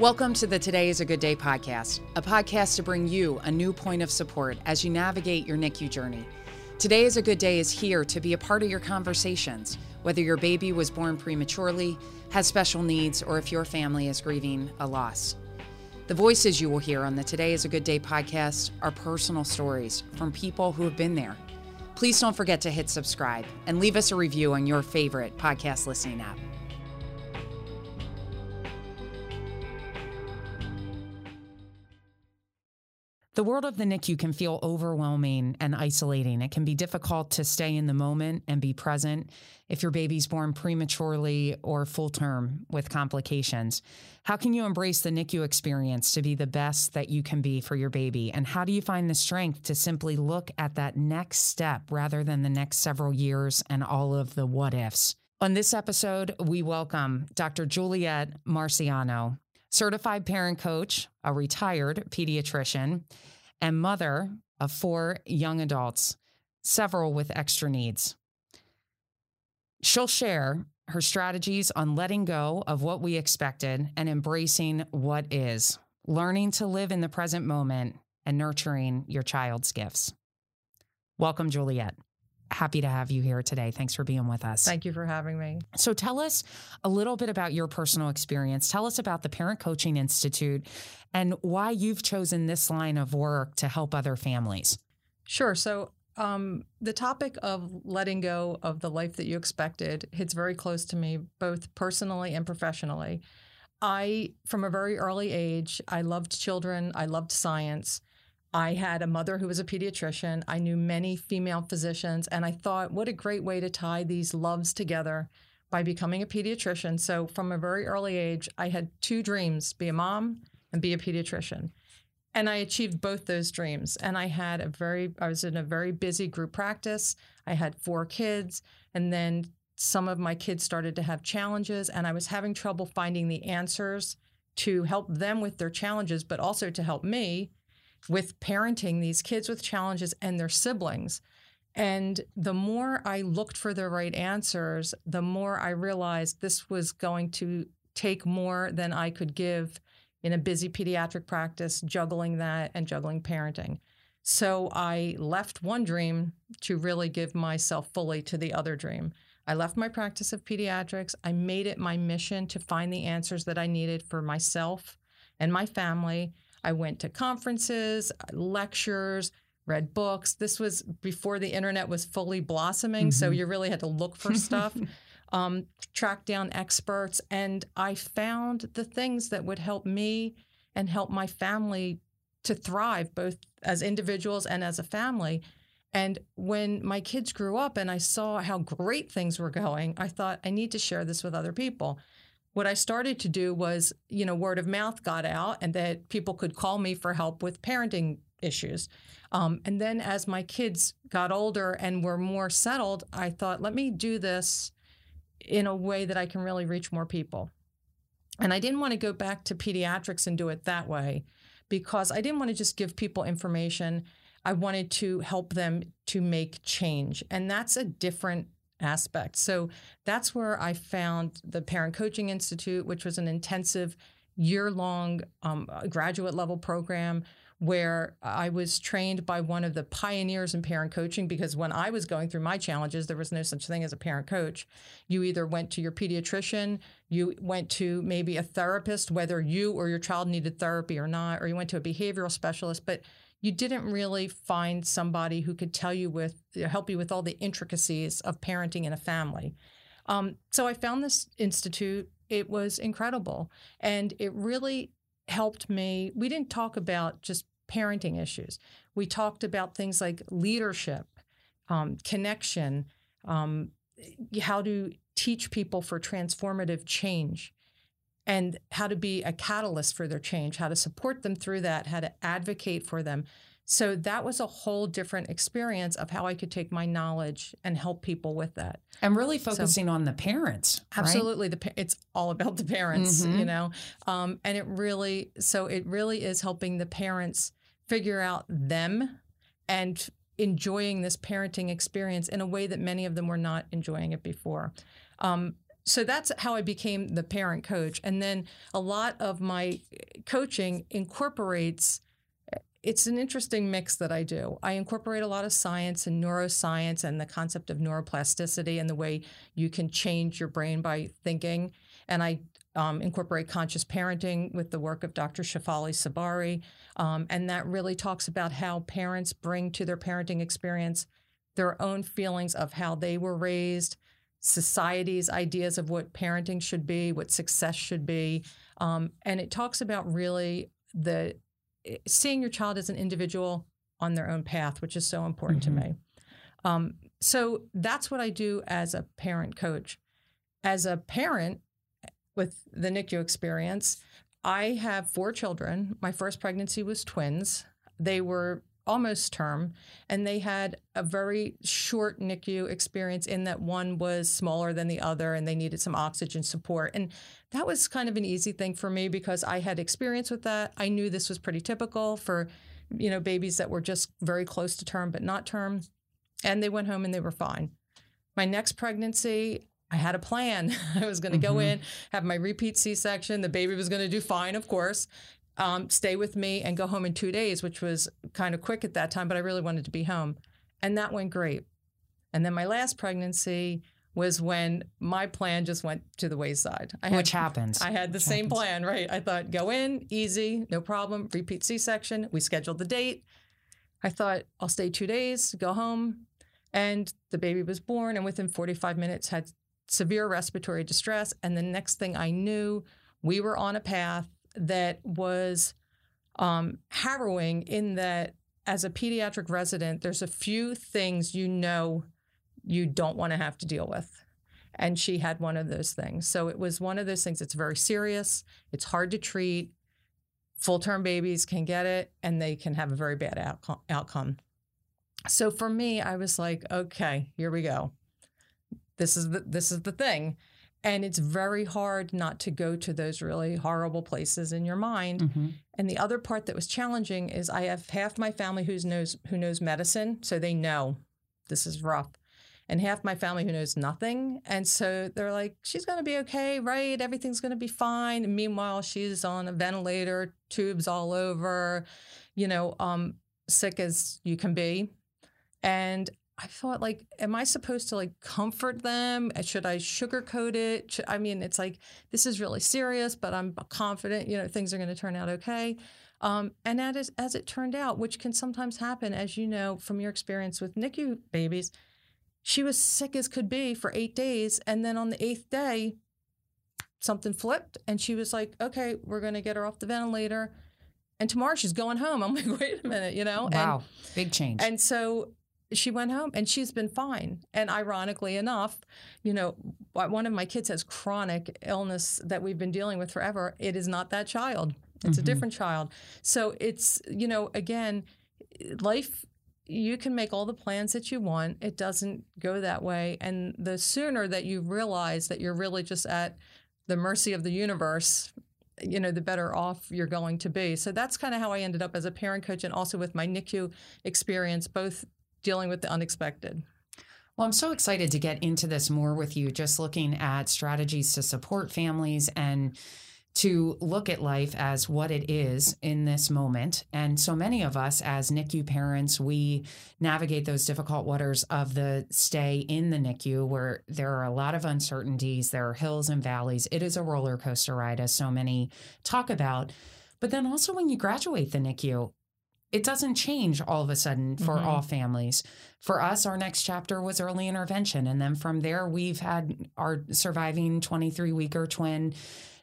Welcome to the Today is a Good Day podcast, a podcast to bring you a new point of support as you navigate your NICU journey. Today is a Good Day is here to be a part of your conversations, whether your baby was born prematurely, has special needs, or if your family is grieving a loss. The voices you will hear on the Today is a Good Day podcast are personal stories from people who have been there. Please don't forget to hit subscribe and leave us a review on your favorite podcast listening app. The world of the NICU can feel overwhelming and isolating. It can be difficult to stay in the moment and be present if your baby's born prematurely or full term with complications. How can you embrace the NICU experience to be the best that you can be for your baby? And how do you find the strength to simply look at that next step rather than the next several years and all of the what ifs? On this episode, we welcome Dr. Juliet Marciano certified parent coach, a retired pediatrician, and mother of four young adults, several with extra needs. She'll share her strategies on letting go of what we expected and embracing what is, learning to live in the present moment and nurturing your child's gifts. Welcome, Juliet happy to have you here today. Thanks for being with us. Thank you for having me. So, tell us a little bit about your personal experience. Tell us about the Parent Coaching Institute and why you've chosen this line of work to help other families. Sure. So, um, the topic of letting go of the life that you expected hits very close to me, both personally and professionally. I, from a very early age, I loved children, I loved science. I had a mother who was a pediatrician. I knew many female physicians, and I thought, what a great way to tie these loves together by becoming a pediatrician. So, from a very early age, I had two dreams be a mom and be a pediatrician. And I achieved both those dreams. And I had a very, I was in a very busy group practice. I had four kids. And then some of my kids started to have challenges, and I was having trouble finding the answers to help them with their challenges, but also to help me with parenting these kids with challenges and their siblings. And the more I looked for the right answers, the more I realized this was going to take more than I could give in a busy pediatric practice, juggling that and juggling parenting. So I left one dream to really give myself fully to the other dream. I left my practice of pediatrics. I made it my mission to find the answers that I needed for myself and my family I went to conferences, lectures, read books. This was before the internet was fully blossoming, mm-hmm. so you really had to look for stuff. um, track down experts, and I found the things that would help me and help my family to thrive, both as individuals and as a family. And when my kids grew up and I saw how great things were going, I thought I need to share this with other people what I started to do was, you know, word of mouth got out and that people could call me for help with parenting issues. Um, and then as my kids got older and were more settled, I thought, let me do this in a way that I can really reach more people. And I didn't want to go back to pediatrics and do it that way because I didn't want to just give people information. I wanted to help them to make change. And that's a different aspect. So that's where I found the Parent Coaching Institute, which was an intensive year long um, graduate level program where I was trained by one of the pioneers in parent coaching because when I was going through my challenges, there was no such thing as a parent coach. You either went to your pediatrician, you went to maybe a therapist, whether you or your child needed therapy or not, or you went to a behavioral specialist, but you didn't really find somebody who could tell you with help you with all the intricacies of parenting in a family. Um, so I found this institute. It was incredible, and it really helped me. We didn't talk about just parenting issues. We talked about things like leadership, um, connection, um, how to teach people for transformative change and how to be a catalyst for their change, how to support them through that, how to advocate for them. So that was a whole different experience of how I could take my knowledge and help people with that. And really focusing so, on the parents. Absolutely, right? the it's all about the parents, mm-hmm. you know. Um, and it really, so it really is helping the parents figure out them and enjoying this parenting experience in a way that many of them were not enjoying it before. Um, so that's how I became the parent coach. And then a lot of my coaching incorporates it's an interesting mix that I do. I incorporate a lot of science and neuroscience and the concept of neuroplasticity and the way you can change your brain by thinking. And I um, incorporate conscious parenting with the work of Dr. Shefali Tsabary. Um, and that really talks about how parents bring to their parenting experience their own feelings of how they were raised, society's ideas of what parenting should be, what success should be. Um, and it talks about really the eh, seeing your child as an individual on their own path, which is so important mm-hmm. to me. Um, so that's what I do as a parent coach. As a parent, with the NICU experience. I have four children. My first pregnancy was twins. They were almost term, and they had a very short NICU experience in that one was smaller than the other and they needed some oxygen support. And that was kind of an easy thing for me because I had experience with that. I knew this was pretty typical for, you know, babies that were just very close to term but not term. And they went home and they were fine. My next pregnancy, I had a plan. I was going to mm-hmm. go in, have my repeat C section. The baby was going to do fine, of course, um, stay with me and go home in two days, which was kind of quick at that time, but I really wanted to be home. And that went great. And then my last pregnancy was when my plan just went to the wayside. I had, which happens. I had the which same happens. plan, right? I thought, go in, easy, no problem, repeat C section. We scheduled the date. I thought, I'll stay two days, go home. And the baby was born, and within 45 minutes, had severe respiratory distress. And the next thing I knew, we were on a path that was um, harrowing in that as a pediatric resident, there's a few things you know you don't want to have to deal with. And she had one of those things. So it was one of those things. It's very serious. It's hard to treat. Full term babies can get it and they can have a very bad outcome. So for me, I was like, okay, here we go. This is the this is the thing. And it's very hard not to go to those really horrible places in your mind. Mm-hmm. And the other part that was challenging is I have half my family who knows who knows medicine, so they know this is rough. And half my family who knows nothing. And so they're like, she's going to be okay, right? Everything's going to be fine. And meanwhile, she's on a ventilator, tubes all over, you know, um, sick as you can be. And I thought like, am I supposed to like comfort them? Uh, should I sugarcoat it? Should, I mean, it's like this is really serious, but I'm confident, you know, things are going to turn out okay. Um, and that is as it turned out, which can sometimes happen, as you know from your experience with NICU babies, she was sick as could be for eight days, and then on the eighth day, something flipped, and she was like, "Okay, we're going to get her off the ventilator." And tomorrow she's going home. I'm like, wait a minute, you know? Wow, and, big change. And so she went home and she's been fine. And ironically enough, you know, one of my kids has chronic illness that we've been dealing with forever. It is not that child, it's mm-hmm. a different child. So it's, you know, again, life. You can make all the plans that you want. It doesn't go that way. And the sooner that you realize that you're really just at the mercy of the universe you know, the better off you're going to be. So that's kind of how I ended up as a parent coach and also with my NICU experience, both dealing with the unexpected. Well, I'm so excited to get into this more with you, just looking at strategies to support families and to look at life as what it is in this moment. And so many of us, as NICU parents, we navigate those difficult waters of the stay in the NICU where there are a lot of uncertainties, there are hills and valleys. It is a roller coaster ride, as so many talk about. But then also when you graduate the NICU, it doesn't change all of a sudden for mm-hmm. all families. For us, our next chapter was early intervention. And then from there, we've had our surviving 23 weeker twin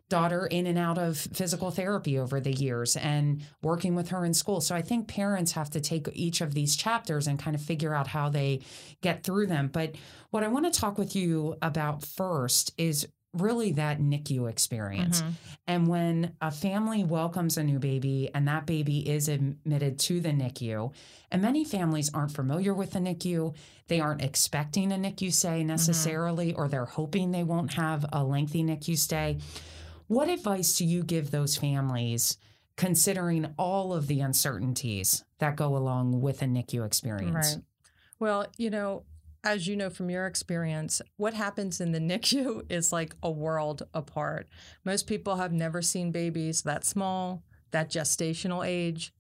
daughter in and out of physical therapy over the years and working with her in school. So I think parents have to take each of these chapters and kind of figure out how they get through them. But what I want to talk with you about first is really that NICU experience. Mm-hmm. And when a family welcomes a new baby and that baby is admitted to the NICU, and many families aren't familiar with the NICU, they aren't expecting a NICU stay mm-hmm. necessarily, mm-hmm. or they're hoping they won't have a lengthy NICU stay. What advice do you give those families considering all of the uncertainties that go along with a NICU experience? Right. Well, you know, as you know from your experience, what happens in the NICU is like a world apart. Most people have never seen babies that small, that gestational age,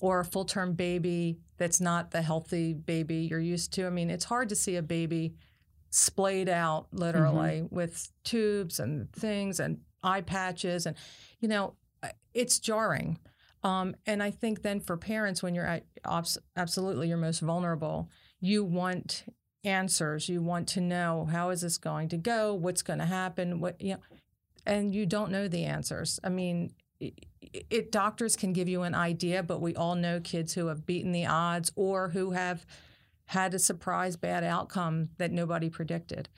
or a full term baby that's not the healthy baby you're used to. I mean, it's hard to see a baby splayed out literally mm-hmm. with tubes and things and eye patches. And, you know, it's jarring. Um, and I think then for parents, when you're at absolutely your most vulnerable, you want answers. You want to know how is this going to go? What's going to happen? What you know, and you don't know the answers. I mean, it, it, doctors can give you an idea, but we all know kids who have beaten the odds or who have had a surprise bad outcome that nobody predicted.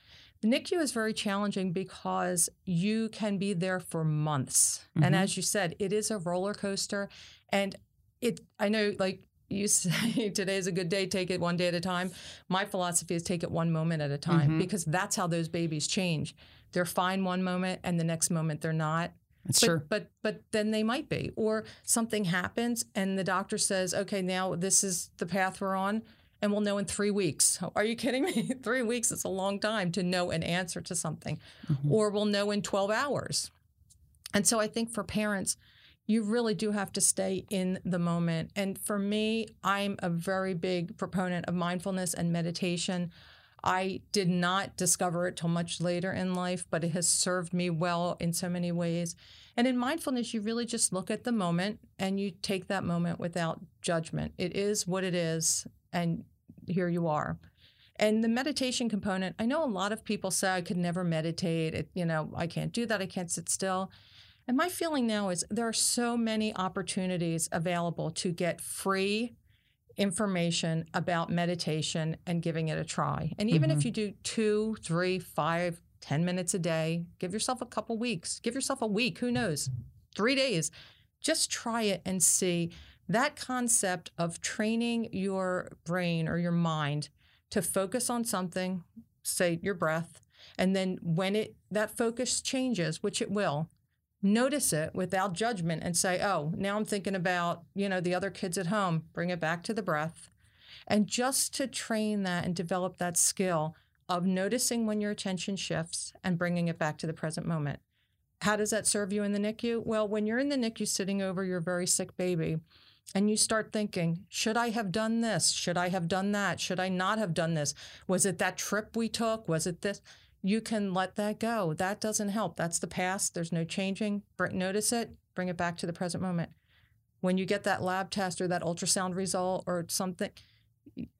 The NICU is very challenging because you can be there for months. Mm-hmm. And as you said, it is a roller coaster. And it I know like you say today is a good day, take it one day at a time. My philosophy is take it one moment at a time mm-hmm. because that's how those babies change. They're fine one moment and the next moment they're not. That's but, true. But but then they might be. Or something happens and the doctor says, okay, now this is the path we're on and we'll know in three weeks. Are you kidding me? three weeks is a long time to know an answer to something. Mm-hmm. Or we'll know in 12 hours. And so I think for parents, you really do have to stay in the moment. And for me, I'm a very big proponent of mindfulness and meditation. I did not discover it till much later in life, but it has served me well in so many ways. And in mindfulness, you really just look at the moment and you take that moment without judgment. It is what it is, and here you are. And the meditation component, I know a lot of people say I could never meditate. It, you know, I can't do that. I can't sit still. And my feeling now is there are so many opportunities available to get free information about meditation and giving it a try. And even mm-hmm. if you do two, three, five, ten minutes a day, give yourself a couple weeks, give yourself a week, who knows, three days. Just try it and see that concept of training your brain or your mind to focus on something, say your breath, and then when it that focus changes, which it will, notice it without judgment and say, oh, now I'm thinking about, you know, the other kids at home, bring it back to the breath. And just to train that and develop that skill of noticing when your attention shifts and bringing it back to the present moment. How does that serve you in the NICU? Well, when you're in the NICU sitting over your very sick baby and you start thinking, should I have done this? Should I have done that? Should I not have done this? Was it that trip we took? Was it this? You can let that go. That doesn't help. That's the past. There's no changing. Notice it, bring it back to the present moment. When you get that lab test or that ultrasound result or something,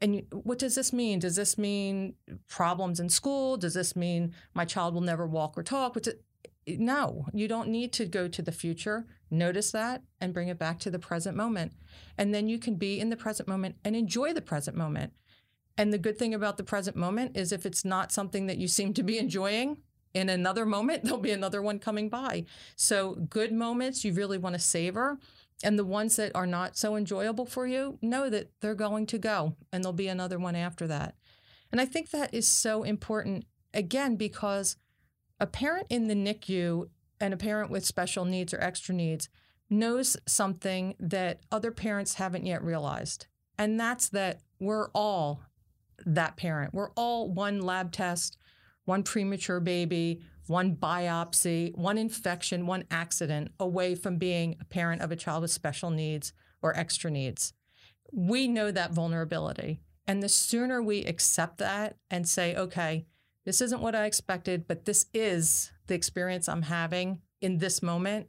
and you, what does this mean? Does this mean problems in school? Does this mean my child will never walk or talk? It? No, you don't need to go to the future. Notice that and bring it back to the present moment. And then you can be in the present moment and enjoy the present moment. And the good thing about the present moment is if it's not something that you seem to be enjoying, in another moment, there'll be another one coming by. So, good moments you really want to savor. And the ones that are not so enjoyable for you, know that they're going to go and there'll be another one after that. And I think that is so important, again, because a parent in the NICU and a parent with special needs or extra needs knows something that other parents haven't yet realized. And that's that we're all that parent. We're all one lab test, one premature baby, one biopsy, one infection, one accident away from being a parent of a child with special needs or extra needs. We know that vulnerability. And the sooner we accept that and say, okay, this isn't what I expected, but this is the experience I'm having in this moment,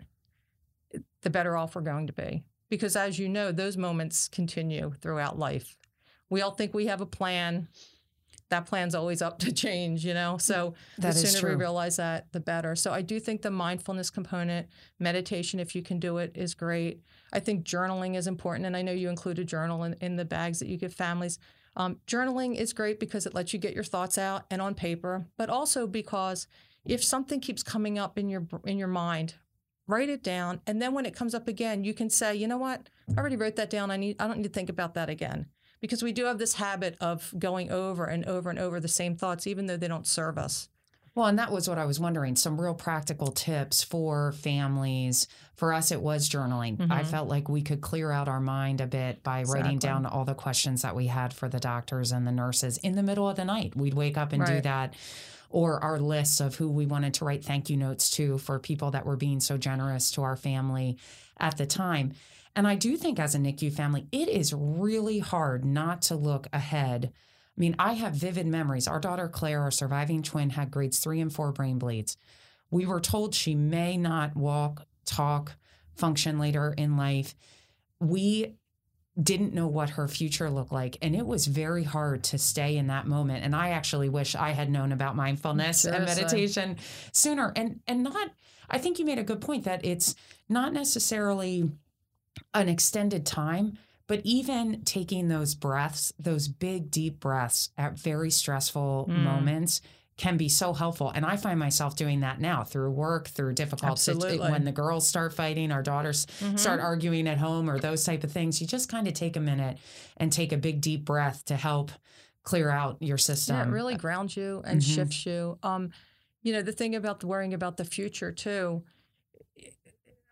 the better off we're going to be. Because as you know, those moments continue throughout life we all think we have a plan. That plan's always up to change, you know? So that the sooner we realize that, the better. So I do think the mindfulness component, meditation, if you can do it, is great. I think journaling is important. And I know you include a journal in, in the bags that you give families. Um, journaling is great because it lets you get your thoughts out and on paper, but also because if something keeps coming up in your in your mind, write it down, and then when it comes up again, you can say, you know what, I already wrote that down. I need I don't need to think about that again because we do have this habit of going over and over and over the same thoughts, even though they don't serve us. Well, and that was what I was wondering some real practical tips for families. For us, it was journaling. Mm-hmm. I felt like we could clear out our mind a bit by exactly. writing down all the questions that we had for the doctors and the nurses in the middle of the night. We'd wake up and right. do that. Or our lists of who we wanted to write thank you notes to for people that were being so generous to our family at the time. And I do think as a NICU family, it is really hard not to look ahead I mean, I have vivid memories. Our daughter Claire, our surviving twin, had grades three and four brain bleeds. We were told she may not walk, talk, function later in life. We didn't know what her future looked like. And it was very hard to stay in that moment. And I actually wish I had known about mindfulness Seriously. and meditation sooner. And and not I think you made a good point that it's not necessarily an extended time, but even taking those breaths, those big, deep breaths at very stressful mm. moments can be so helpful. And I find myself doing that now through work, through difficult situations. When the girls start fighting, our daughters mm-hmm. start arguing at home or those type of things, you just kind of take a minute and take a big, deep breath to help clear out your system. Yeah, it really grounds you and mm-hmm. shifts you. Um, you know, the thing about worrying about the future too,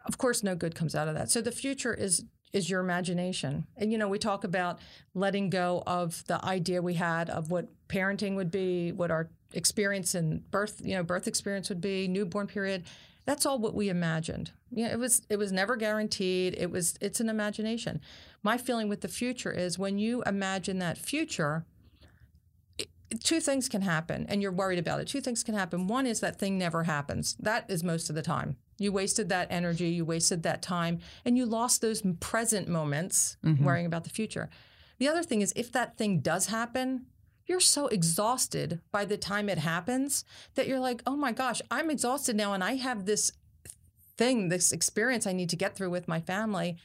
of course, no good comes out of that. So the future is is your imagination. And you know, we talk about letting go of the idea we had of what parenting would be, what our experience in birth, you know, birth experience would be, newborn period. That's all what we imagined. Yeah, it was it was never guaranteed. It was it's an imagination. My feeling with the future is when you imagine that future, two things can happen and you're worried about it. Two things can happen. One is that thing never happens. That is most of the time. You wasted that energy, you wasted that time, and you lost those present moments mm-hmm. worrying about the future. The other thing is, if that thing does happen, you're so exhausted by the time it happens that you're like, oh my gosh, I'm exhausted now, and I have this thing, this experience I need to get through with my family.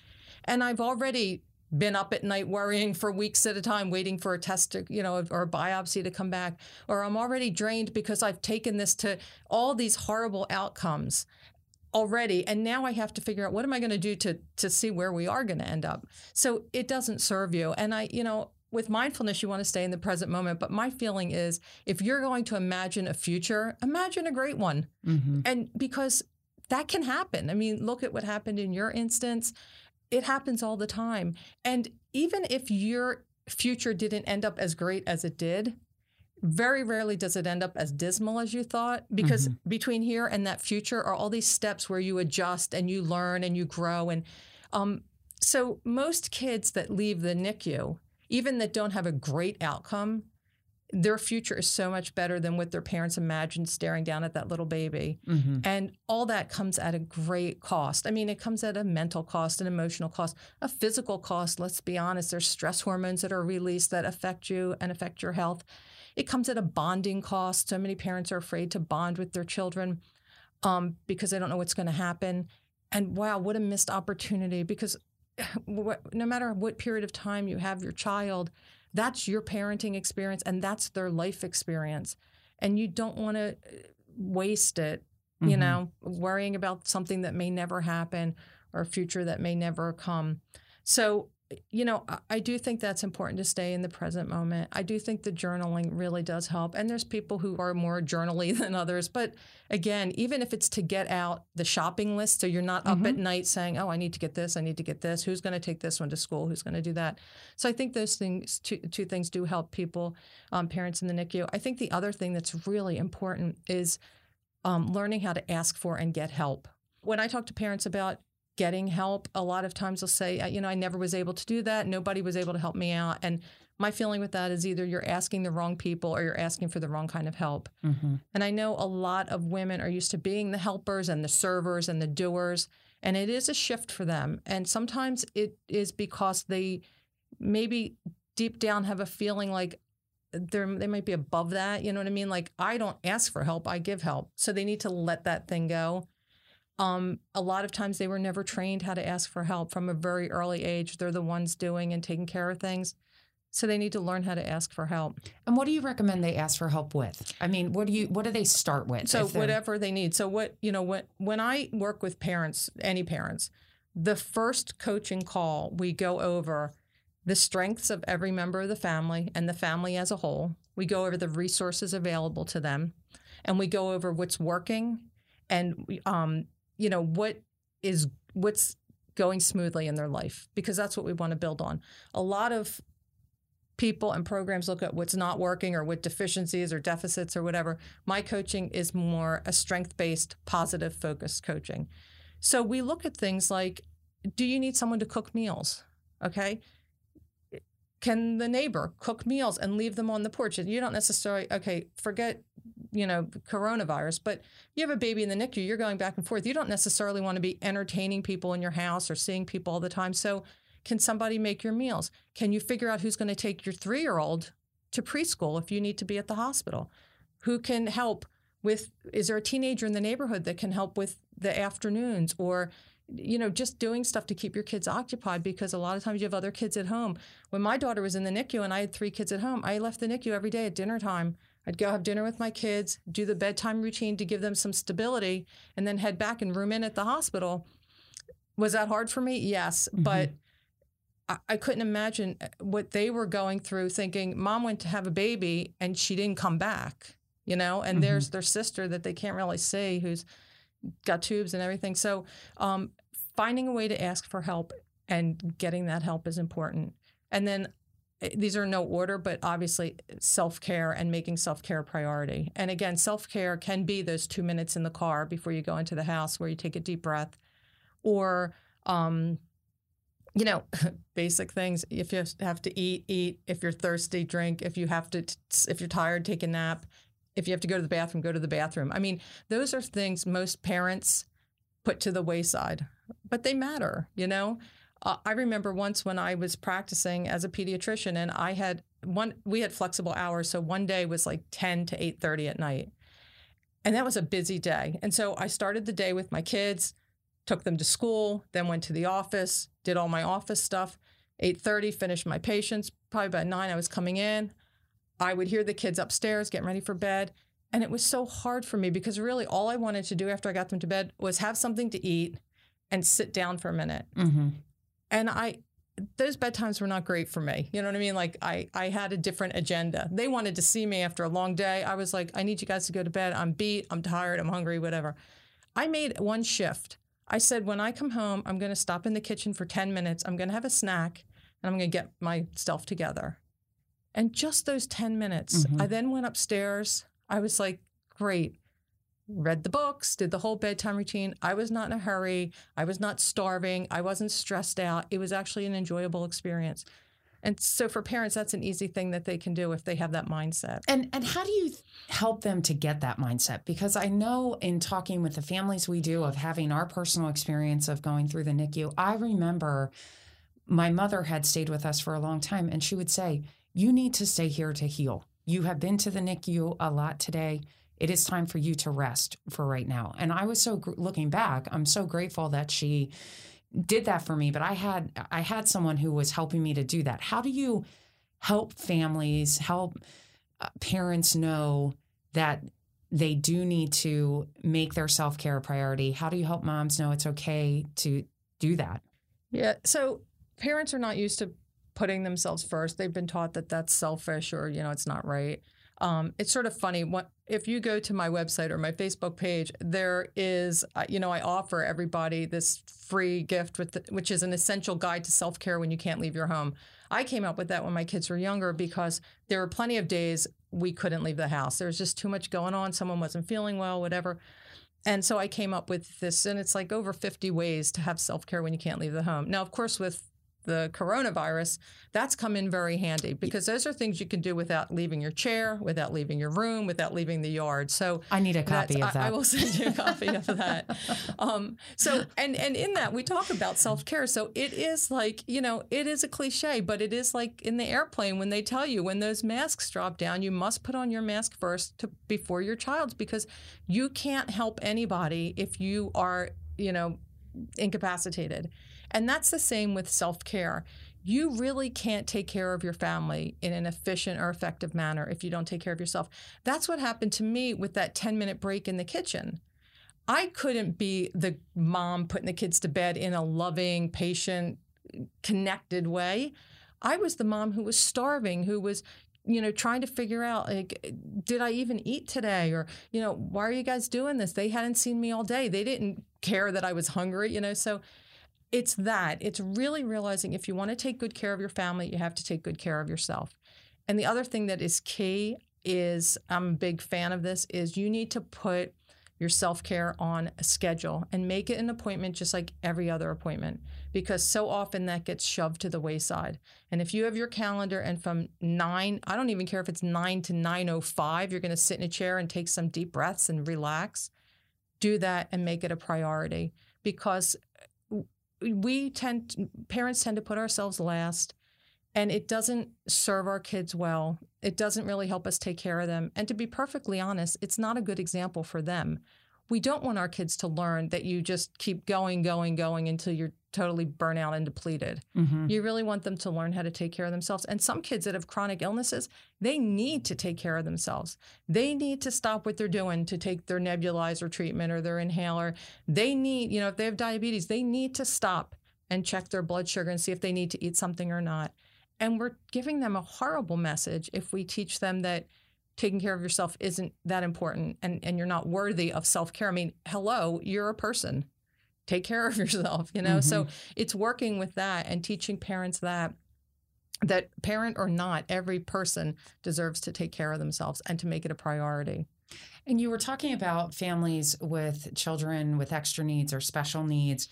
And I've already been up at night worrying for weeks at a time, waiting for a test, to, you know, or a biopsy to come back, or I'm already drained because I've taken this to all these horrible outcomes already and now i have to figure out what am i going to do to to see where we are going to end up so it doesn't serve you and i you know with mindfulness you want to stay in the present moment but my feeling is if you're going to imagine a future imagine a great one mm-hmm. and because that can happen i mean look at what happened in your instance it happens all the time and even if your future didn't end up as great as it did very rarely does it end up as dismal as you thought because mm-hmm. between here and that future are all these steps where you adjust and you learn and you grow and um, so most kids that leave the NICU, even that don't have a great outcome, their future is so much better than what their parents imagined staring down at that little baby. Mm-hmm. And all that comes at a great cost. I mean, it comes at a mental cost, an emotional cost, a physical cost. Let's be honest, there's stress hormones that are released that affect you and affect your health. It comes at a bonding cost. So many parents are afraid to bond with their children um, because they don't know what's going to happen. And wow, what a missed opportunity because no matter what period of time you have your child, that's your parenting experience and that's their life experience. And you don't want to uh, waste it, you mm-hmm. know, worrying about something that may never happen or a future that may never come. So you know, I do think that's important to stay in the present moment. I do think the journaling really does help. And there's people who are more journally than others. But again, even if it's to get out the shopping list, so you're not mm-hmm. up at mm-hmm. night saying, oh, I need to get this, I need to get this, who's going to take this one to school, who's going to do that. So I think those things, two, two things do help people, um, parents in the NICU. I think the other thing that's really important is um, learning how to ask for and get help. When I talk to parents about getting help. A lot of times they'll say, you know, I never was able to do that. Nobody was able to help me out. And my feeling with that is either you're asking the wrong people or you're asking for the wrong kind of help. Mm-hmm. And I know a lot of women are used to being the helpers and the servers and the doers. And it is a shift for them. And sometimes it is because they maybe deep down have a feeling like they're, they might be above that. You know what I mean? Like, I don't ask for help, I give help. So they need to let that thing go um, a lot of times they were never trained how to ask for help from a very early age. They're the ones doing and taking care of things. So they need to learn how to ask for help. And what do you recommend they ask for help with? I mean, what do you what do they start with? So whatever they need. So what, you know, when when I work with parents, any parents, the first coaching call we go over the strengths of every member of the family and the family as a whole. We go over the resources available to them. and we go over what's working and um, you know what is what's going smoothly in their life because that's what we want to build on. A lot of people and programs look at what's not working or what deficiencies or deficits or whatever. My coaching is more a strength based, positive focused coaching. So we look at things like do you need someone to cook meals? Okay. Can the neighbor cook meals and leave them on the porch? You don't necessarily, okay, forget, you know, coronavirus, but you have a baby in the NICU, you're going back and forth. You don't necessarily want to be entertaining people in your house or seeing people all the time. So can somebody make your meals? Can you figure out who's going to take your three year old to preschool if you need to be at the hospital? Who can help with, is there a teenager in the neighborhood that can help with the afternoons or, you know, just doing stuff to keep your kids occupied because a lot of times you have other kids at home. When my daughter was in the NICU and I had three kids at home, I left the NICU every day at dinner time. I'd go have dinner with my kids, do the bedtime routine to give them some stability, and then head back and room in at the hospital. Was that hard for me? Yes. Mm-hmm. But I, couldn't imagine uh, what they were going through thinking mom went to have a baby and she didn't come back, you know, and mm-hmm. there's their sister that they can't really see who's got tubes and everything. So um, finding a way to ask for help and getting that help is important. And then these are no order, but obviously self care and making self care a priority. And again, self care can be those two minutes in the car before you go into the house where you take a deep breath, or um, you know, basic things. If you have to eat, eat. If you're thirsty, drink. If you have to, if you're tired, take a nap. If you have to go to the bathroom, go to the bathroom. I mean, those are things most parents put to the wayside, but they matter, you know? Uh, I remember once when I was practicing as a pediatrician and I had one, we had flexible hours. So one day was like 10 to 8.30 at night. And that was a busy day. And so I started the day with my kids, took them to school, then went to the office, did all my office stuff. 8:30 finished my patients. Probably by 9 I was coming in. I would hear the kids upstairs getting ready for bed, and it was so hard for me because really all I wanted to do after I got them to bed was have something to eat and sit down for a minute. Mm-hmm. And I those bedtimes were not great for me. You know what I mean? Like I I had a different agenda. They wanted to see me after a long day. I was like, I need you guys to go to bed. I'm beat, I'm tired, I'm hungry, whatever. I made one shift I said, when I come home, I'm going to stop in the kitchen for 10 minutes. I'm going to have a snack and I'm going to get myself together. And just those 10 minutes, mm-hmm. I then went upstairs. I was like, great. Read the books, did the whole bedtime routine. I was not in a hurry. I was not starving. I wasn't stressed out. It was actually an enjoyable experience. And so for parents, that's an easy thing that they can do if they have that mindset. And and how do you help them to get that mindset? Because I know in talking with the families we do of having our personal experience of going through the NICU, I remember my mother had stayed with us for a long time and she would say, "You need to stay here to heal. You have been to the NICU a lot today. It is time for you to rest for right now." And I was so looking back, I'm so grateful that she did that for me, but I had I had someone who was helping me to do that. How do you help families, help uh, parents know that they do need to make their self-care a priority? How do you help moms know it's okay to do that? Yeah, so parents are not used to putting themselves first. They've been taught that that's selfish or you know it's not right. Um, it's sort of funny. What, if you go to my website or my Facebook page, there is, uh, you know, I offer everybody this free gift with the, which is an essential guide to self care when you can't leave your home. I came up with that when my kids were younger because there were plenty of days we couldn't leave the house. There was just too much going on. Someone wasn't feeling well, whatever. And so I came up with this, and it's like over 50 ways to have self care when you can't leave the home. Now, of course, with the coronavirus, that's come in very handy because those are things you can do without leaving your chair, without leaving your room, without leaving the yard. So I need a copy of that. I, I, will send you a copy of that. Um, so and and in that we talk about self care. So it is like you know it is a cliche, but it is like in the airplane when they tell you when those masks drop down, you must put on your mask first to, before your child's because you can't help anybody if you are you know incapacitated. And that's the same with self care. You really can't take care of your family in an efficient or effective manner if you don't take care of yourself. That's what happened to me with that 10 minute break in the kitchen. I couldn't be the mom putting the kids to bed in a loving, patient, connected way. I was the mom who was starving, who was you know, trying to figure out like, did I even eat today? Or, you know, why are you guys doing this? They hadn't seen me all day. They didn't care that I was hungry, you know. So it's that. It's really realizing if you want to take good care of your family, you have to take good care of yourself. And the other thing that is key is I'm a big fan of this is you need to put your self-care on a schedule and make it an appointment just like every other appointment because so often that gets shoved to the wayside. And if you have your calendar and from 9, I don't even care if it's 9 to 9:05, you're going to sit in a chair and take some deep breaths and relax, do that and make it a priority because we tend parents tend to put ourselves last and it doesn't serve our kids well. It doesn't really help us take care of them. And to be perfectly honest, it's not a good example for them. We don't want our kids to learn that you just keep going, going, going until you're totally burnt out and depleted. Mm-hmm. You really want them to learn how to take care of themselves. And some kids that have chronic illnesses, they need to take care of themselves. They need to stop what they're doing to take their nebulizer treatment or their inhaler. They need, you know, if they have diabetes, they need to stop and check their blood sugar and see if they need to eat something or not. And we're giving them a horrible message if we teach them that taking care of yourself isn't that important and, and you're not worthy of self care. I mean, hello, you're a person take care of yourself, you know? Mm-hmm. So it's working with that and teaching parents that that parent or not, every person deserves to take care of themselves and to make it a priority. And you were talking about families with children with extra needs or special needs.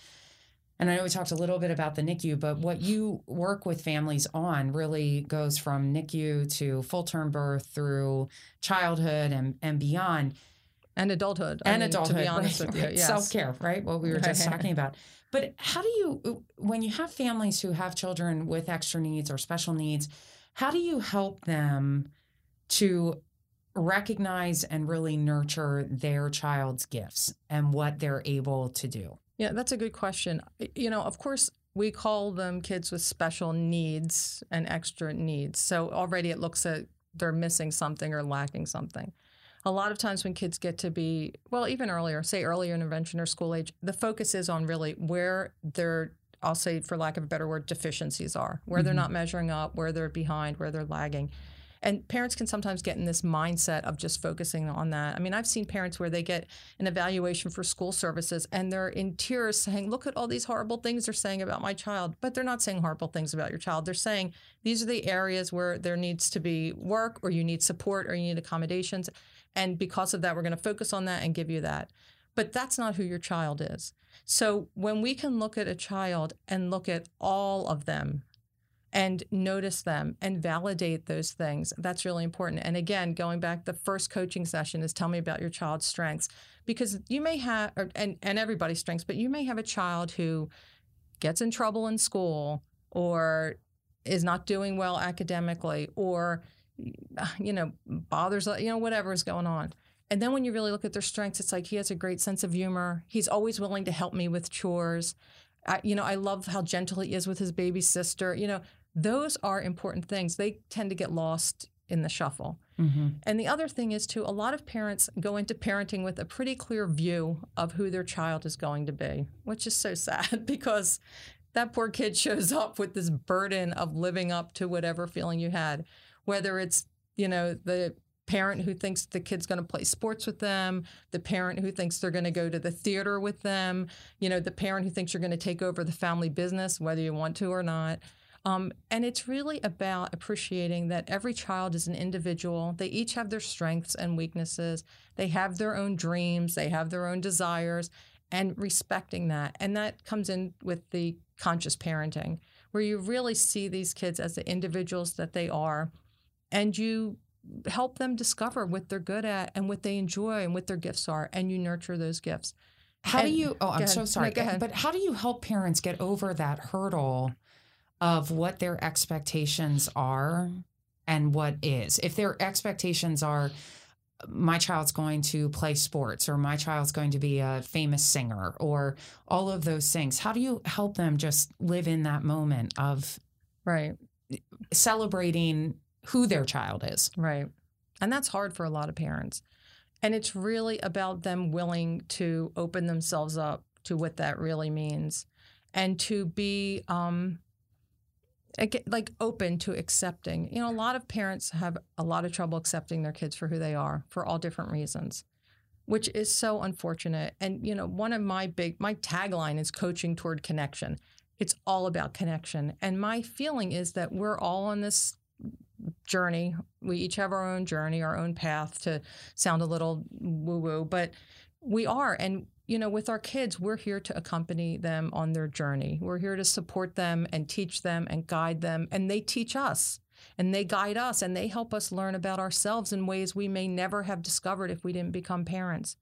And I know we talked a little bit about the NICU, but what you work with families on really goes from NICU to full term birth through childhood and, and beyond. And adulthood and I mean, adulthood to be honest right, with you yes. self-care right what we were just talking about. But how do you when you have families who have children with extra needs or special needs how do you help them to recognize and really nurture their child's gifts and what they're able to do yeah that's a good question you know of course we call them kids with special needs and extra needs so already it looks at they're missing something or lacking something a lot of times when kids get to be, well, even earlier, say earlier intervention or school age, the focus is on really where their, I'll say for lack of a better word, deficiencies are, where mm-hmm. they're not measuring up, where they're behind, where they're lagging. And parents can sometimes get in this mindset of just focusing on that. I mean, I've seen parents where they get an evaluation for school services and they're in tears saying, Look at all these horrible things they're saying about my child. But they're not saying horrible things about your child. They're saying these are the areas where there needs to be work or you need support or you need accommodations. And because of that, we're going to focus on that and give you that. But that's not who your child is. So when we can look at a child and look at all of them and notice them and validate those things, that's really important. And again, going back, the first coaching session is tell me about your child's strengths because you may have, or, and, and everybody's strengths, but you may have a child who gets in trouble in school or is not doing well academically or you know, bothers, you know, whatever is going on. And then when you really look at their strengths, it's like he has a great sense of humor. He's always willing to help me with chores. I, you know, I love how gentle he is with his baby sister. You know, those are important things. They tend to get lost in the shuffle. Mm-hmm. And the other thing is, too, a lot of parents go into parenting with a pretty clear view of who their child is going to be, which is so sad because that poor kid shows up with this burden of living up to whatever feeling you had whether it's, you know, the parent who thinks the kid's going to play sports with them, the parent who thinks they're going to go to the theater with them, you know, the parent who thinks you're going to take over the family business, whether you want to or not. Um, and it's really about appreciating that every child is an individual. They each have their strengths and weaknesses. They have their own dreams. They have their own desires, and respecting that. And that comes in with the conscious parenting, where you really see these kids as the individuals that they are and you help them discover what they're good at and what they enjoy and what their gifts are and you nurture those gifts. How and, do you oh i'm so sorry. no, but how do you help parents get over that hurdle of what their expectations are and what is? If their expectations are my child's going to play sports or my child's going to be a famous singer or all of those things how do you help them just live in that moment of right. celebrating who their child is. Right. And that's hard for a lot of parents. And it's really about them willing to open themselves up to what that really means and to be um, like open to accepting. You know, a lot of parents have a lot of trouble accepting their kids for who they are for all different reasons, which is so unfortunate. And you know, one of my big my tagline is coaching toward connection. It's all about connection. And my feeling is that we're all on this journey. We each have our own journey, our own path to sound a little woo woo, but we are. And you know, with our kids, we're here to accompany them on their journey. We're here to support them and teach them and guide them. And they teach us and they guide us and they help us learn about ourselves in ways we may never have discovered if we didn't become parents.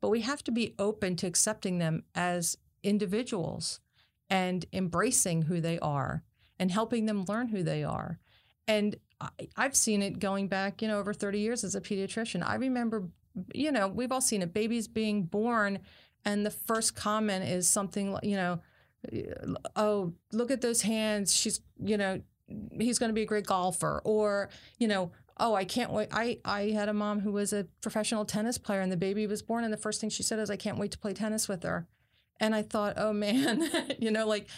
But we have to be open to accepting them as individuals and embracing who they are and helping them learn who they are. And I've seen it going back, you know, over 30 years as a pediatrician. I remember, you know, we've all seen it babies being born and the first comment is something like, you know, oh, look at those hands. She's, you know, he's going to be a great golfer. Or, you know, oh, I can't wait. I, I had a mom who was a professional tennis player and the baby was born. And the first thing she said is, I can't wait to play tennis with her. And I thought, oh man, you know, like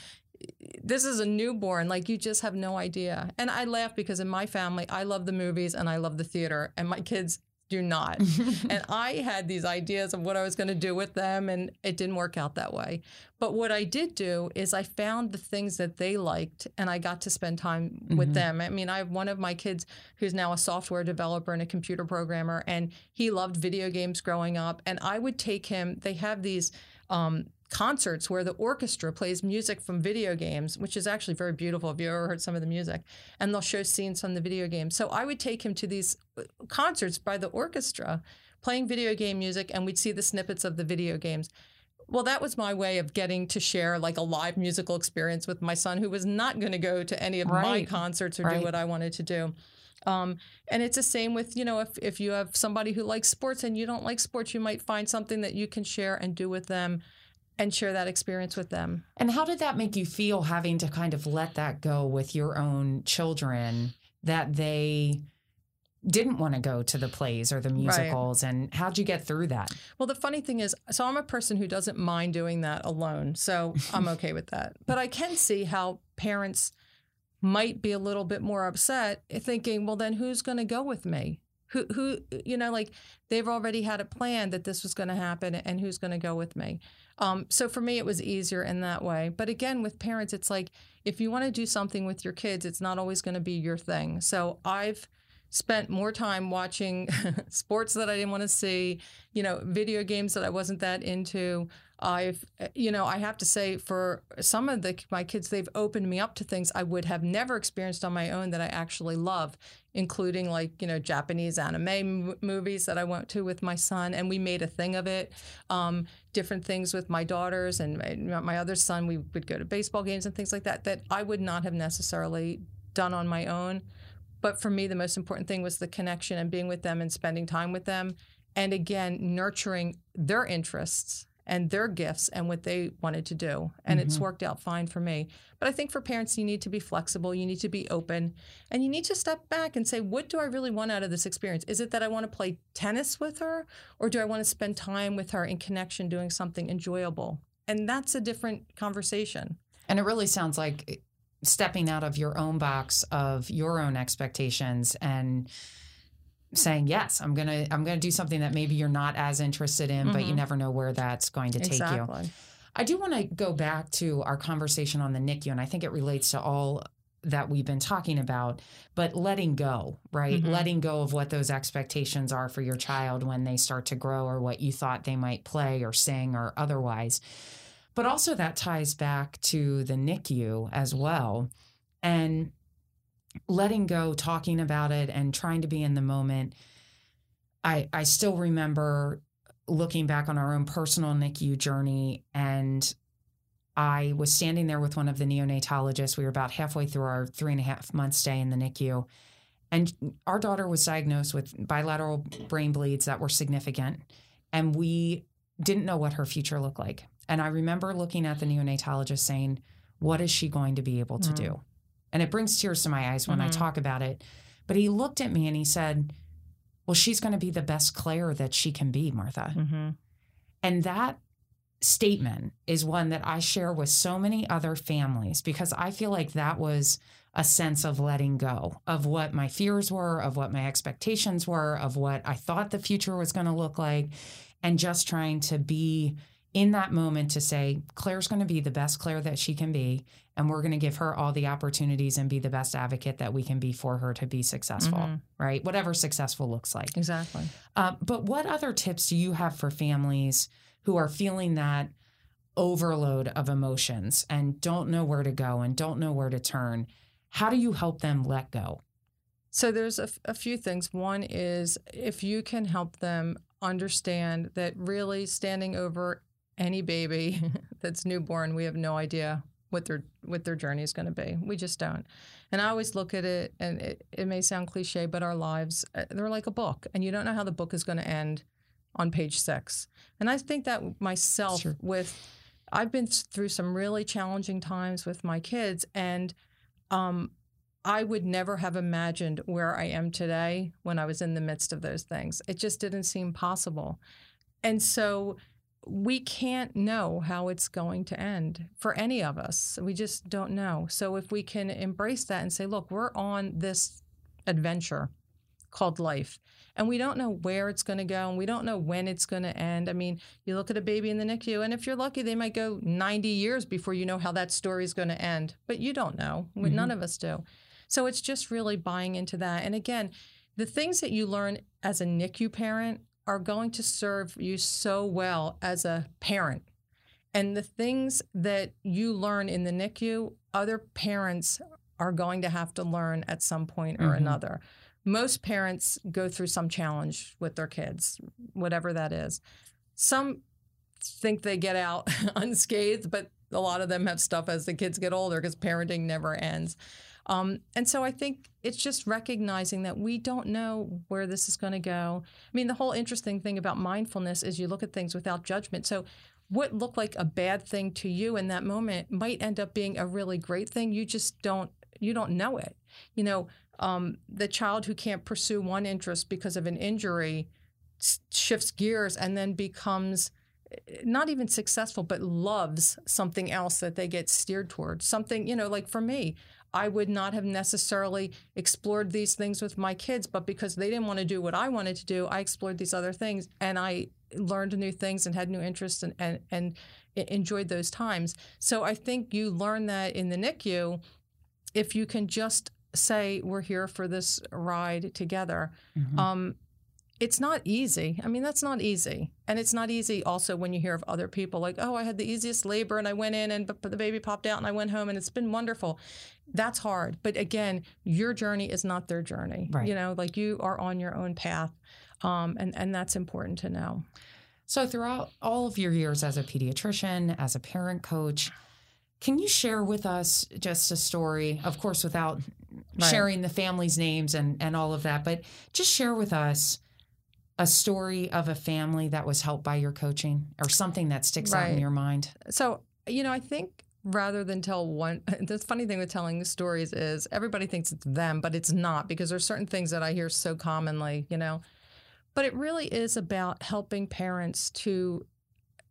this is a newborn. Like you just have no idea. And I laugh because in my family, I love the movies and I love the theater. And my kids do not. and I had these ideas of what I was going to do with them, and it didn't work out that way. But what I did do is I found the things that they liked, and I got to spend time mm-hmm. with them. I mean, I have one of my kids who's now a software developer and a computer programmer, and he loved video games growing up. And I would take him, they have these. Um, concerts where the orchestra plays music from video games, which is actually very beautiful. Have you ever heard some of the music? And they'll show scenes from the video games. So I would take him to these uh, concerts by the orchestra playing video game music, and we'd see the snippets of the video games. Well, that was my way of getting to share like a live musical experience with my son who was not going to go to any of right. my concerts or right. do what I wanted to do. Um, and it's the same with, you know, if, if you have somebody who likes sports and you don't like sports, you might find something that you can share and do with them and share that experience with them. And how did that make you feel having to kind of let that go with your own children that they didn't want to go to the plays or the musicals right. and how'd you get through that well the funny thing is so i'm a person who doesn't mind doing that alone so i'm okay with that but i can see how parents might be a little bit more upset thinking well then who's going to go with me who who you know like they've already had a plan that this was going to happen and who's going to go with me um, so for me, it was easier in that way. But again, with parents, it's like if you want to do something with your kids, it's not always going to be your thing. So I've spent more time watching sports that I didn't want to see, you know, video games that I wasn't that into. I've, you know, I have to say for some of the my kids, they've opened me up to things I would have never experienced on my own that I actually love, including like you know Japanese anime m- movies that I went to with my son, and we made a thing of it. Um, different things with my daughters and my, my other son, we would go to baseball games and things like that that I would not have necessarily done on my own. But for me, the most important thing was the connection and being with them and spending time with them. And again, nurturing their interests and their gifts and what they wanted to do. And mm-hmm. it's worked out fine for me. But I think for parents, you need to be flexible, you need to be open, and you need to step back and say, what do I really want out of this experience? Is it that I want to play tennis with her, or do I want to spend time with her in connection doing something enjoyable? And that's a different conversation. And it really sounds like stepping out of your own box of your own expectations and saying yes i'm gonna i'm gonna do something that maybe you're not as interested in mm-hmm. but you mm-hmm. never know where that's going to take exactly. you i do want to go back to our conversation on the nicu and i think it relates to all that we've been talking about but letting go right mm-hmm. letting go of what those expectations are for your child when they start to grow or what you thought they might play or sing or otherwise but also that ties back to the nicu as well and letting go, talking about it, and trying to be in the moment. I I still remember looking back on our own personal NICU journey, and I was standing there with one of the neonatologists. We were about halfway through our three and a half month stay in the NICU, and our daughter was diagnosed with bilateral brain bleeds that were significant, and we didn't know what her future looked like. And I remember looking at the neonatologist saying, "What is she going to be able to mm. do?" And it brings tears to my eyes when mm-hmm. I talk about it. But he looked at me and he said, Well, she's going to be the best Claire that she can be, Martha. Mm-hmm. And that statement is one that I share with so many other families because I feel like that was a sense of letting go of what my fears were, of what my expectations were, of what I thought the future was going to look like, and just trying to be in that moment to say, Claire's going to be the best Claire that she can be. And we're going to give her all the opportunities and be the best advocate that we can be for her to be successful, mm-hmm. right? Whatever successful looks like. Exactly. Uh, but what other tips do you have for families who are feeling that overload of emotions and don't know where to go and don't know where to turn? How do you help them let go? So there's a, a few things. One is if you can help them understand that really standing over any baby that's newborn, we have no idea what their what their journey is going to be. We just don't. And I always look at it, and it, it may sound cliche, but our lives uh, they're like a book, and you don't know how the book is going to end on page six. And I think that myself sure. with I've been through some really challenging times with my kids, and um, I would never have imagined where I am today when I was in the midst of those things. It just didn't seem possible. And so we can't know how it's going to end for any of us. We just don't know. So if we can embrace that and say, look, we're on this adventure called life. And we don't know where it's going to go and we don't know when it's going to end. I mean, you look at a baby in the NICU, and if you're lucky, they might go 90 years before you know how that story is going to end. But you don't know. Mm-hmm. None of us do. So it's just really buying into that. And again, the things that you learn as a NICU parent are going to serve you so well as a parent. And the things that you learn in the NICU, other parents are going to have to learn at some point or mm-hmm. another. Most parents go through some challenge with their kids, whatever that is. Some think they get out unscathed, but a lot of them have stuff as the kids get older because parenting never ends. Um, and so I think it's just recognizing that we don't know where this is going to go. I mean, the whole interesting thing about mindfulness is you look at things without judgment. So what looked like a bad thing to you in that moment might end up being a really great thing. You just don't you don't know it. You know, um, the child who can't pursue one interest because of an injury shifts gears and then becomes eh, not even successful, but loves something else that they get steered towards. Something, you know, like for me, I would not have necessarily explored these things with my kids, but because they didn't want to do what I wanted to do, I explored these other things and I learned new things and had new interests and, and, and enjoyed those times. So I think you learn that in the NICU if you can just say, We're here for this ride together. Mm-hmm. Um, it's not easy. I mean, that's not easy. And it's not easy also when you hear of other people like, oh, I had the easiest labor and I went in and the baby popped out and I went home and it's been wonderful. That's hard. But again, your journey is not their journey. Right. You know, like you are on your own path. Um, and, and that's important to know. So, throughout all of your years as a pediatrician, as a parent coach, can you share with us just a story, of course, without right. sharing the family's names and, and all of that, but just share with us a story of a family that was helped by your coaching or something that sticks right. out in your mind? So, you know, I think rather than tell one the funny thing with telling stories is everybody thinks it's them but it's not because there's certain things that i hear so commonly you know but it really is about helping parents to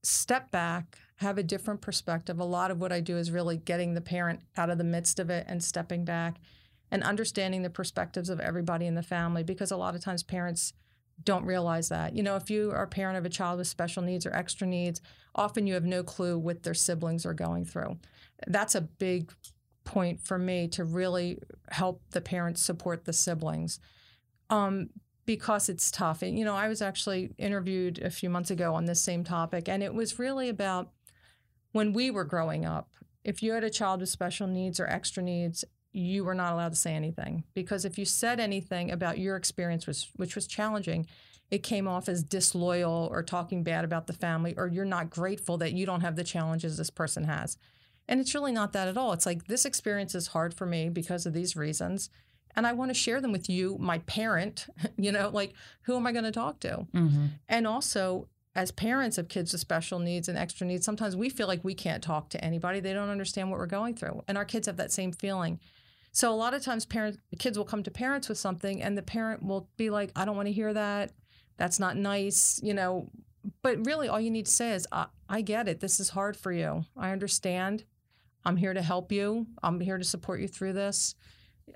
step back have a different perspective a lot of what i do is really getting the parent out of the midst of it and stepping back and understanding the perspectives of everybody in the family because a lot of times parents don't realize that. You know, if you are a parent of a child with special needs or extra needs, often you have no clue what their siblings are going through. That's a big point for me to really help the parents support the siblings. Um, because it's tough. And, you know, I was actually interviewed a few months ago on this same topic, and it was really about when we were growing up. If you had a child with special needs or extra needs you were not allowed to say anything because if you said anything about your experience, which, which was challenging, it came off as disloyal or talking bad about the family, or you're not grateful that you don't have the challenges this person has. And it's really not that at all. It's like this experience is hard for me because of these reasons. And I want to share them with you, my parent, you know, like who am I going to talk to? Mm-hmm. And also, as parents of kids with special needs and extra needs, sometimes we feel like we can't talk to anybody. They don't understand what we're going through. And our kids have that same feeling. So a lot of times parents kids will come to parents with something and the parent will be like, I don't want to hear that. That's not nice, you know. But really all you need to say is, I, I get it. This is hard for you. I understand. I'm here to help you. I'm here to support you through this.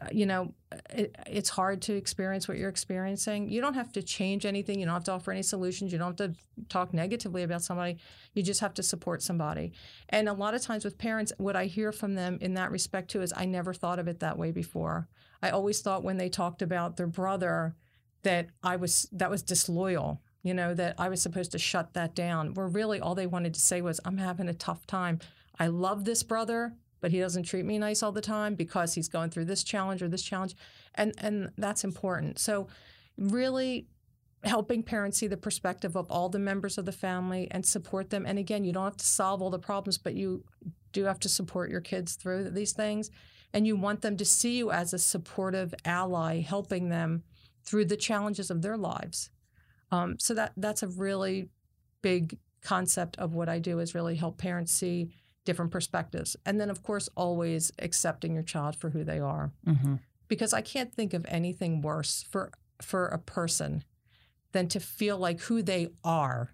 Uh, You know, it, it's hard to experience what you're experiencing. You don't have to change anything. You don't have to offer any solutions. You don't have to talk negatively about somebody. You just have to support somebody. And a lot of times with parents, what I hear from them in that respect too is I never thought of it that way before. I always thought when they talked about their brother that I was that was disloyal, you know, that I was supposed to shut that down. Where really all they wanted to say was, I'm having a tough time. I love this brother, but he doesn't treat me nice all the time because he's going through this challenge or this challenge. And and that's important. So really helping parents see the perspective of all the members of the family and support them. And again, you don't have to solve all the problems, but you do have to support your kids through these things. And you want them to see you as a supportive ally, helping them through the challenges of their lives. Um, so that that's a really big concept of what I do is really help parents see different perspectives. And then, of course, always accepting your child for who they are. hmm Because I can't think of anything worse for for a person than to feel like who they are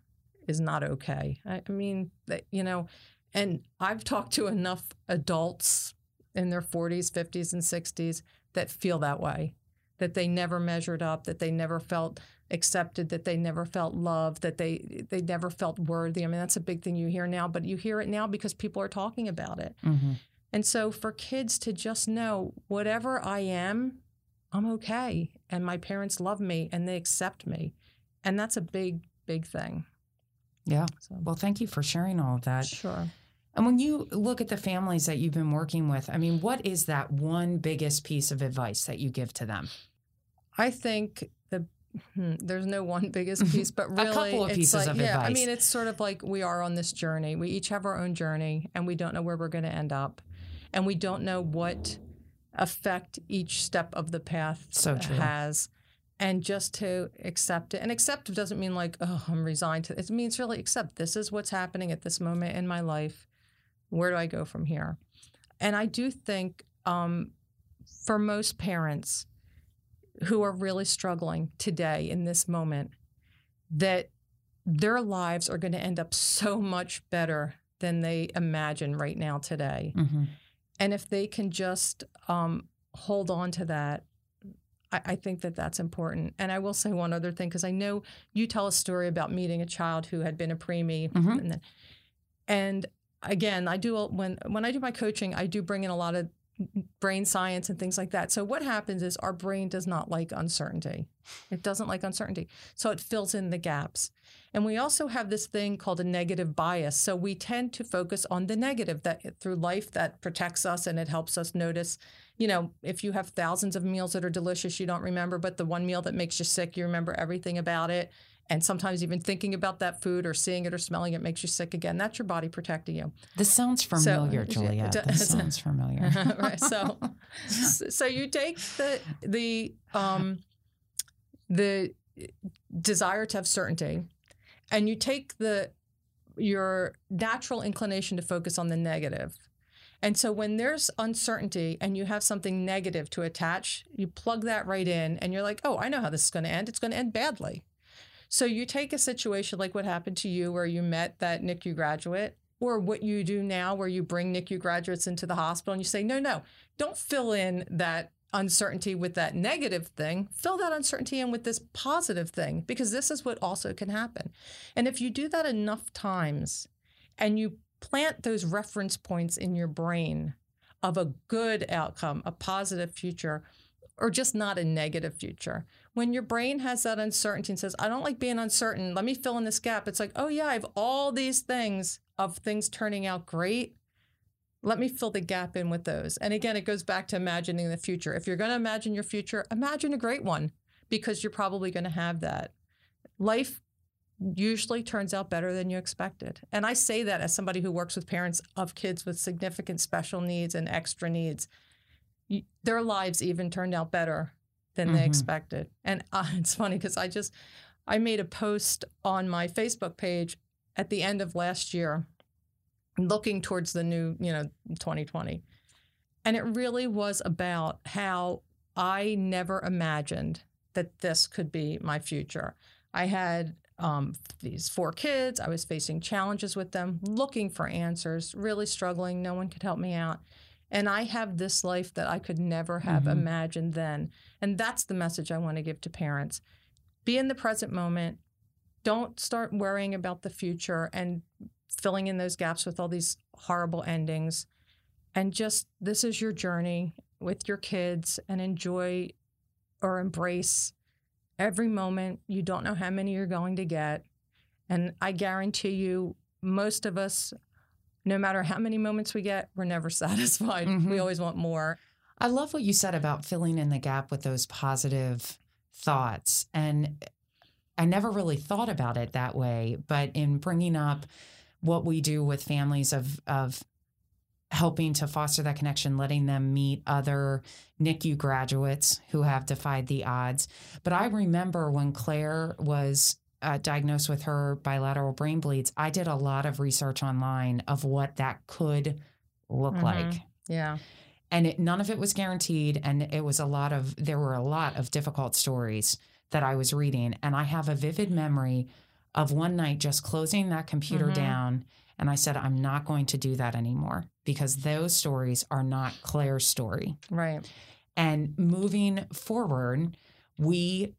is not okay. I, I mean, that you know, and I've talked to enough adults in their 40s, 50s, and 60s that feel that way, that they never measured up, that they never felt accepted, that they never felt loved, that they they never felt worthy. I mean, that's a big thing you hear now, but you hear it now because people are talking about it. hmm And so for kids to just know whatever I am, I'm okay. And my parents love me and they accept me. And that's a big, big thing. Yeah. So, Well, thank you for sharing all of that. sure. And when you look at the families that you've been working with, I mean, what is that one biggest piece of advice that you give to them? I think hmm, there's no one biggest piece, but really, a couple of pieces like, of yeah, I mean, it's sort of like we are on this journey. We each have our own journey, and we don't know where we're going to end up, and we don't know what effect each step of the path So has. And just to accept it, and accept doesn't mean like, oh, I'm resigned to it. It means really accept this is what's happening at this moment in my life. Where do I go from here? And I do think um, for most parents, who are really struggling today in this moment that their lives are going to end up so much better than they imagine right now today. hmm And if they can just um, hold on to that, I, I think that that's important. And I will say one other thing because I know you tell a story about meeting a child who had been a preemie, Mhm. and, then, and again, I do when when I do my coaching, I do bring in a lot of brain science and things like that. So what happens is our brain does not like uncertainty. It doesn't like uncertainty. So it fills in the gaps. And we also have this thing called a negative bias. So we tend to focus on the negative that through life that protects us and it helps us notice, you know, if you have thousands of meals that are delicious you don't remember, but the one meal that makes you sick, you remember everything about it. And sometimes even thinking about that food or seeing it or smelling it makes you sick again. That's your body protecting you. This sounds familiar, So- Juliet. it This sounds familiar. right. So, so you take the the um, the desire to have certainty, and you take the your natural inclination to focus on the negative. And so when there's uncertainty and you have something negative to attach, you plug that right in and you're like, "Oh, I know how this is going to end. It's going to end badly." So you take a situation like what happened to you where you met that NICU graduate or what you do now where you bring NICU graduates into the hospital and you say, "No, no. Don't fill in that uncertainty with that negative thing. Fill that uncertainty in with this positive thing because this is what also can happen." And if you do that enough times and you plant those reference points in your brain of a good outcome, a positive future, or just not a negative future. When your brain has that uncertainty and says, I don't like being uncertain, let me fill in this gap. It's like, oh, yeah, I have all these things of things turning out great. Let me fill the gap in with those. And again, it goes back to imagining the future. If you're going to imagine your future, imagine a great one because you're probably going to have that. Life usually turns out better than you expected. And I say that as somebody who works with parents of kids with significant special needs and extra needs. Their lives even turned out better than they Mhm. expected. And uh, it's funny because I just I made a post on my Facebook page at the end of last year looking towards the new, you know, 2020. And it really was about how I never imagined that this could be my future. I had um, these four kids. I was facing challenges with them, looking for answers, really struggling. No one could help me out. And I have this life that I could never have Mhm. imagined then. And that's the message I want to give to parents. Be in the present moment. Don't start worrying about the future and filling in those gaps with all these horrible endings. And just this is your journey with your kids and enjoy or embrace every moment. You don't know how many you're going to get. And I guarantee you, most of us, no matter how many moments we get, we're never satisfied. We Mhm. always want more. I love what you said about filling in the gap with those positive thoughts. And I never really thought about it that way, but in bringing up what we do with families of of helping to foster that connection, letting them meet other NICU graduates who have defied the odds. But I remember when Claire was uh, diagnosed with her bilateral brain bleeds, I did a lot of research online of what that could look Mhm. like Yeah. and it, none of it was guaranteed and it was a lot of there were a lot of difficult stories that i was reading and i have a vivid memory of one night just closing that computer Mhm. down and i said i'm not going to do that anymore because those stories are not claire's story Right. and moving forward we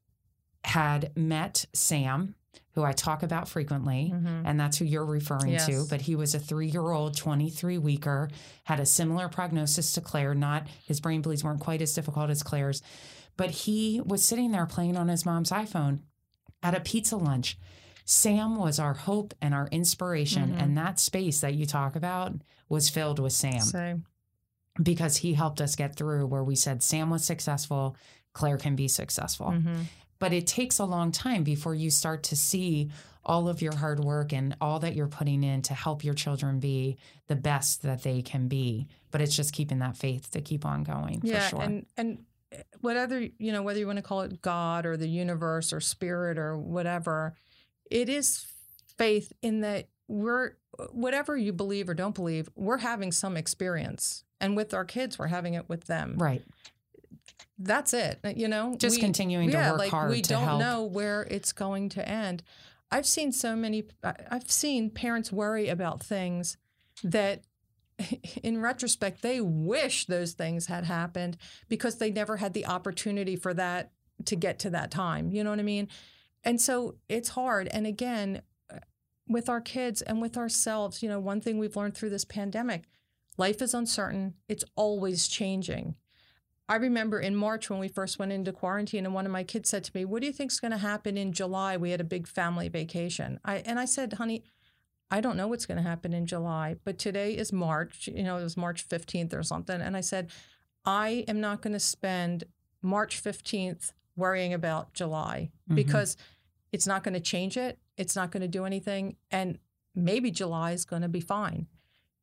had met sam who i talk about frequently Mhm. and that's who you're referring to. But he was a three year old, 23 weeker, had a similar prognosis to Claire. Not his brain bleeds weren't quite as difficult as Claire's, but he was sitting there playing on his mom's iPhone at a pizza lunch. Sam was our hope and our inspiration, Mhm. and that space that you talk about was filled with Sam So, because he helped us get through where we said Sam was successful, Claire can be successful mhm. But it takes a long time before you start to see all of your hard work and all that you're putting in to help your children be the best that they can be. But it's just keeping that faith to keep on going yeah, for sure. and and eh, whatever you know, whether you want to call it God or the universe or spirit or whatever, it is faith in that we're whatever you believe or don't believe, we're having some experience, and with our kids, we're having it with them. right That's it. uh, You know, just We- continuing to yeah, work like hard we to don't help know where it's going to end. I've seen so many. I've seen parents worry about things that, in retrospect, they wish those things had happened because they never had the opportunity for that to get to that time. You know what I mean? And so it's hard. And again, uh, with our kids and with ourselves, you know, one thing we've learned through this pandemic, life is uncertain. It's always changing. I remember in March when we first went into quarantine, and one of my kids said to me, "What do you think's going to happen in July? We had a big family vacation." I and I said, "Honey, I don't know what's going to happen in July, but today is March. You know, it was March fifteenth or something." And I said, "I am not going to spend March fifteenth worrying about July Mhm. because it's not going to change it. It's not going to do anything, and maybe July is going to be fine."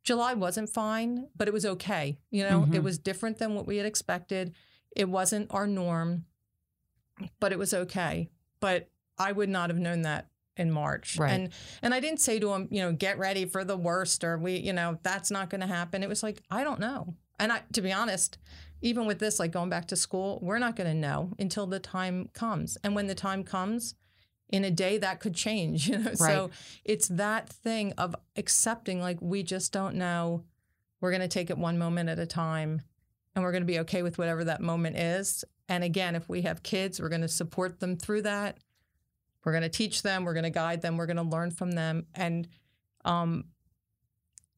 July wasn't fine, but it was okay. You know, it Mhm. was different than what we had expected. It wasn't our norm, but it was okay. But I would not have known that in March. Right. And and I didn't say to him, you know, get ready for the worst or we, you know, that's not going to happen. It was like, I don't know. And I to be honest, even with this like going back to school, we're not going to know until the time comes. And when the time comes, in a day that could change, you know. So it's that thing of accepting like we just don't know. We're going to take it one moment at a time and we're going to be okay with whatever that moment is. And again, if we have kids, we're going to support them through that. We're going to teach them, we're going to guide them, we're going to learn from them and um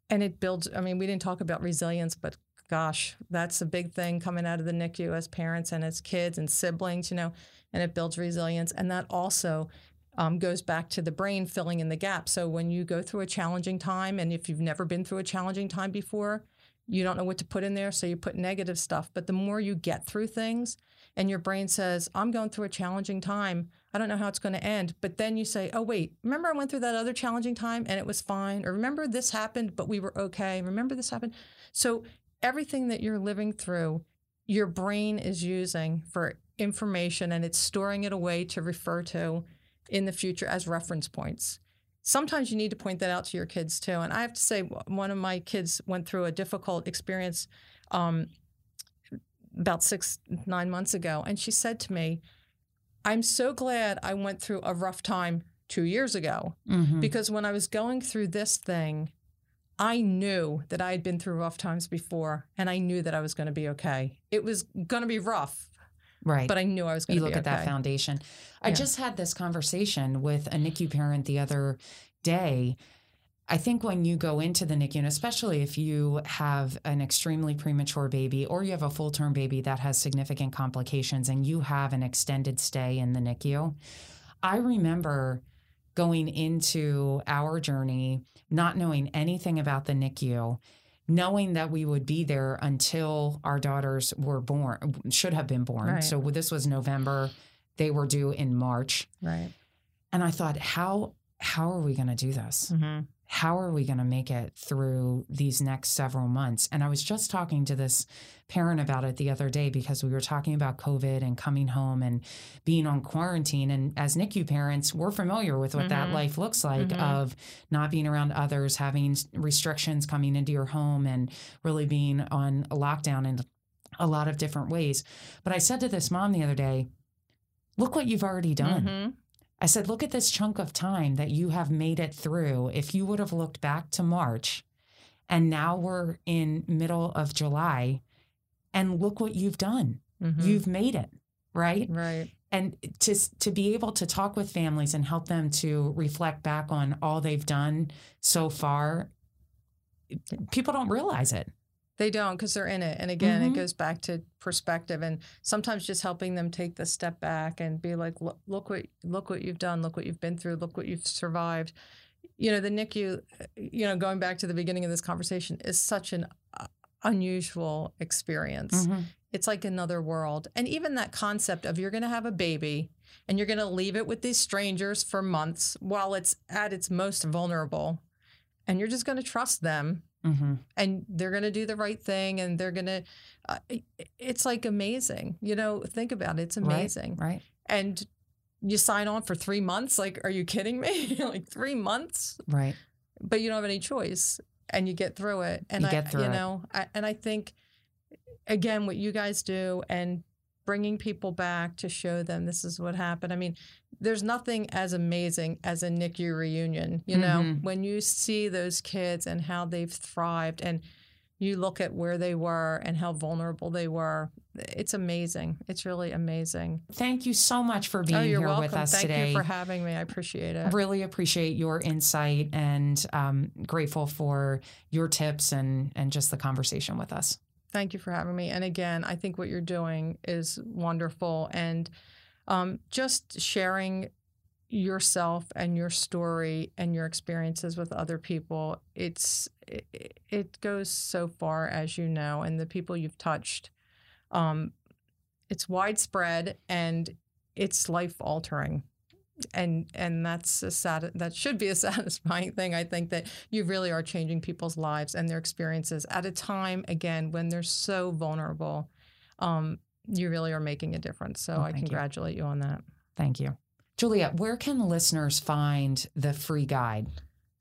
and it builds I mean, we didn't talk about resilience, but gosh, that's a big thing coming out of the NICU as parents and as kids and siblings, you know, and it builds resilience. And that also um, goes back to the brain filling in the gap. So when you go through a challenging time, and if you've never been through a challenging time before, you don't know what to put in there. So you put negative stuff. But the more you get through things, and your brain says, I'm going through a challenging time. I don't know how it's going to end. But then you say, oh, wait, remember I went through that other challenging time and it was fine? Or remember this happened, but we were okay? Remember this happened? So everything that you're living through, your brain is using for information and it's storing it away to refer to in the future as reference points. Sometimes you need to point that out to your kids too. And I have to say, one of my kids went through a difficult experience um, about six, nine months ago. And she said to me, I'm so glad I went through a rough time two years ago. Mhm. Because when I was going through this thing, I knew that I had been through rough times before and I knew that I was going to be okay. It was going to be rough, right. but I knew I was going to be okay. You look at that okay. foundation. I just had this conversation with a NICU parent the other day. I think when you go into the NICU, and especially if you have an extremely premature baby or you have a full term baby that has significant complications and you have an extended stay in the NICU, I remember going into our journey not knowing anything about the NICU, knowing that we would be there until our daughters were born, should have been born. Right. So this was November. They were due in March. Right. And I thought, how how are we going to do this? Mm-hmm. How are we going to make it through these next several months? And I was just talking to this parent about it the other day because we were talking about COVID and coming home and being on quarantine. And as NICU parents, we're familiar with what that Mhm. life looks like Mhm. of not being around others, having restrictions coming into your home, and really being on a lockdown in a lot of different ways. But I said to this mom the other day, look what you've already done. Mm-hmm. I said, look at this chunk of time that you have made it through. If you would have looked back to March and now we're in middle of July and look what you've done. Mm-hmm. You've made it, right? right. And to to be able to talk with families and help them to reflect back on all they've done so far, people don't realize it. They don't because they're in it. And again, Mhm. it goes back to perspective and sometimes just helping them take the step back and be like, look, look what look what you've done, look what you've been through, look what you've survived. You know, the NICU, you know, going back to the beginning of this conversation, is such an uh, unusual experience. Mhm. It's like another world. And even that concept of you're going to have a baby and you're going to leave it with these strangers for months while it's at its most vulnerable and you're just going to trust them Mhm. and they're going to do the right thing and they're going to uh, it's like amazing you know think about it it's amazing Right. and you sign on for three months like are you kidding me like three months Right. but you don't have any choice and you get through it and You I, get through you know I, and i think again what you guys do and bringing people back to show them this is what happened. I mean there's nothing as amazing as a nicu reunion you know? Mhm. when you see those kids and how they've thrived and you look at where they were and how vulnerable they were it's amazing. It's really amazing. Thank you so much for being oh you're here welcome. with us thank today. you for having me. I appreciate it. Really appreciate your insight and um, grateful for your tips and and just the conversation with us. Thank you for having me. And again, I think what you're doing is wonderful. And um, just sharing yourself and your story and your experiences with other people, it's it, it goes so far, as you know, and the people you've touched. Um, it's widespread and it's life altering. And and that's a sad that should be a satisfying thing. I think that you really are changing people's lives and their experiences at a time again when they're so vulnerable. Um, you really are making a difference. So Oh, I thank you. congratulate you on that. Thank you. Juliet, where can listeners find the free guide?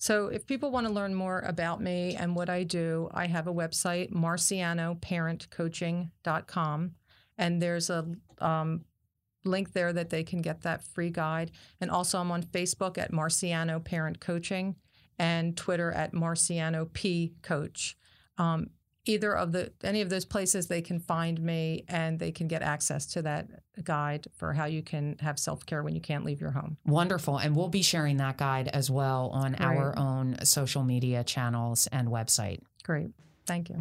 So if people want to learn more about me and what I do, I have a website, marcianoparentcoaching.com. And there's a um, link there that they can get that free guide. And also I'm on Facebook at Marciano Parent Coaching and Twitter at Marciano P Coach. Um, either of the any of those places they can find me and they can get access to that guide for how you can have self-care when you can't leave your home. Wonderful. And we'll be sharing that guide as well on our own social media channels and website. Great. Thank you.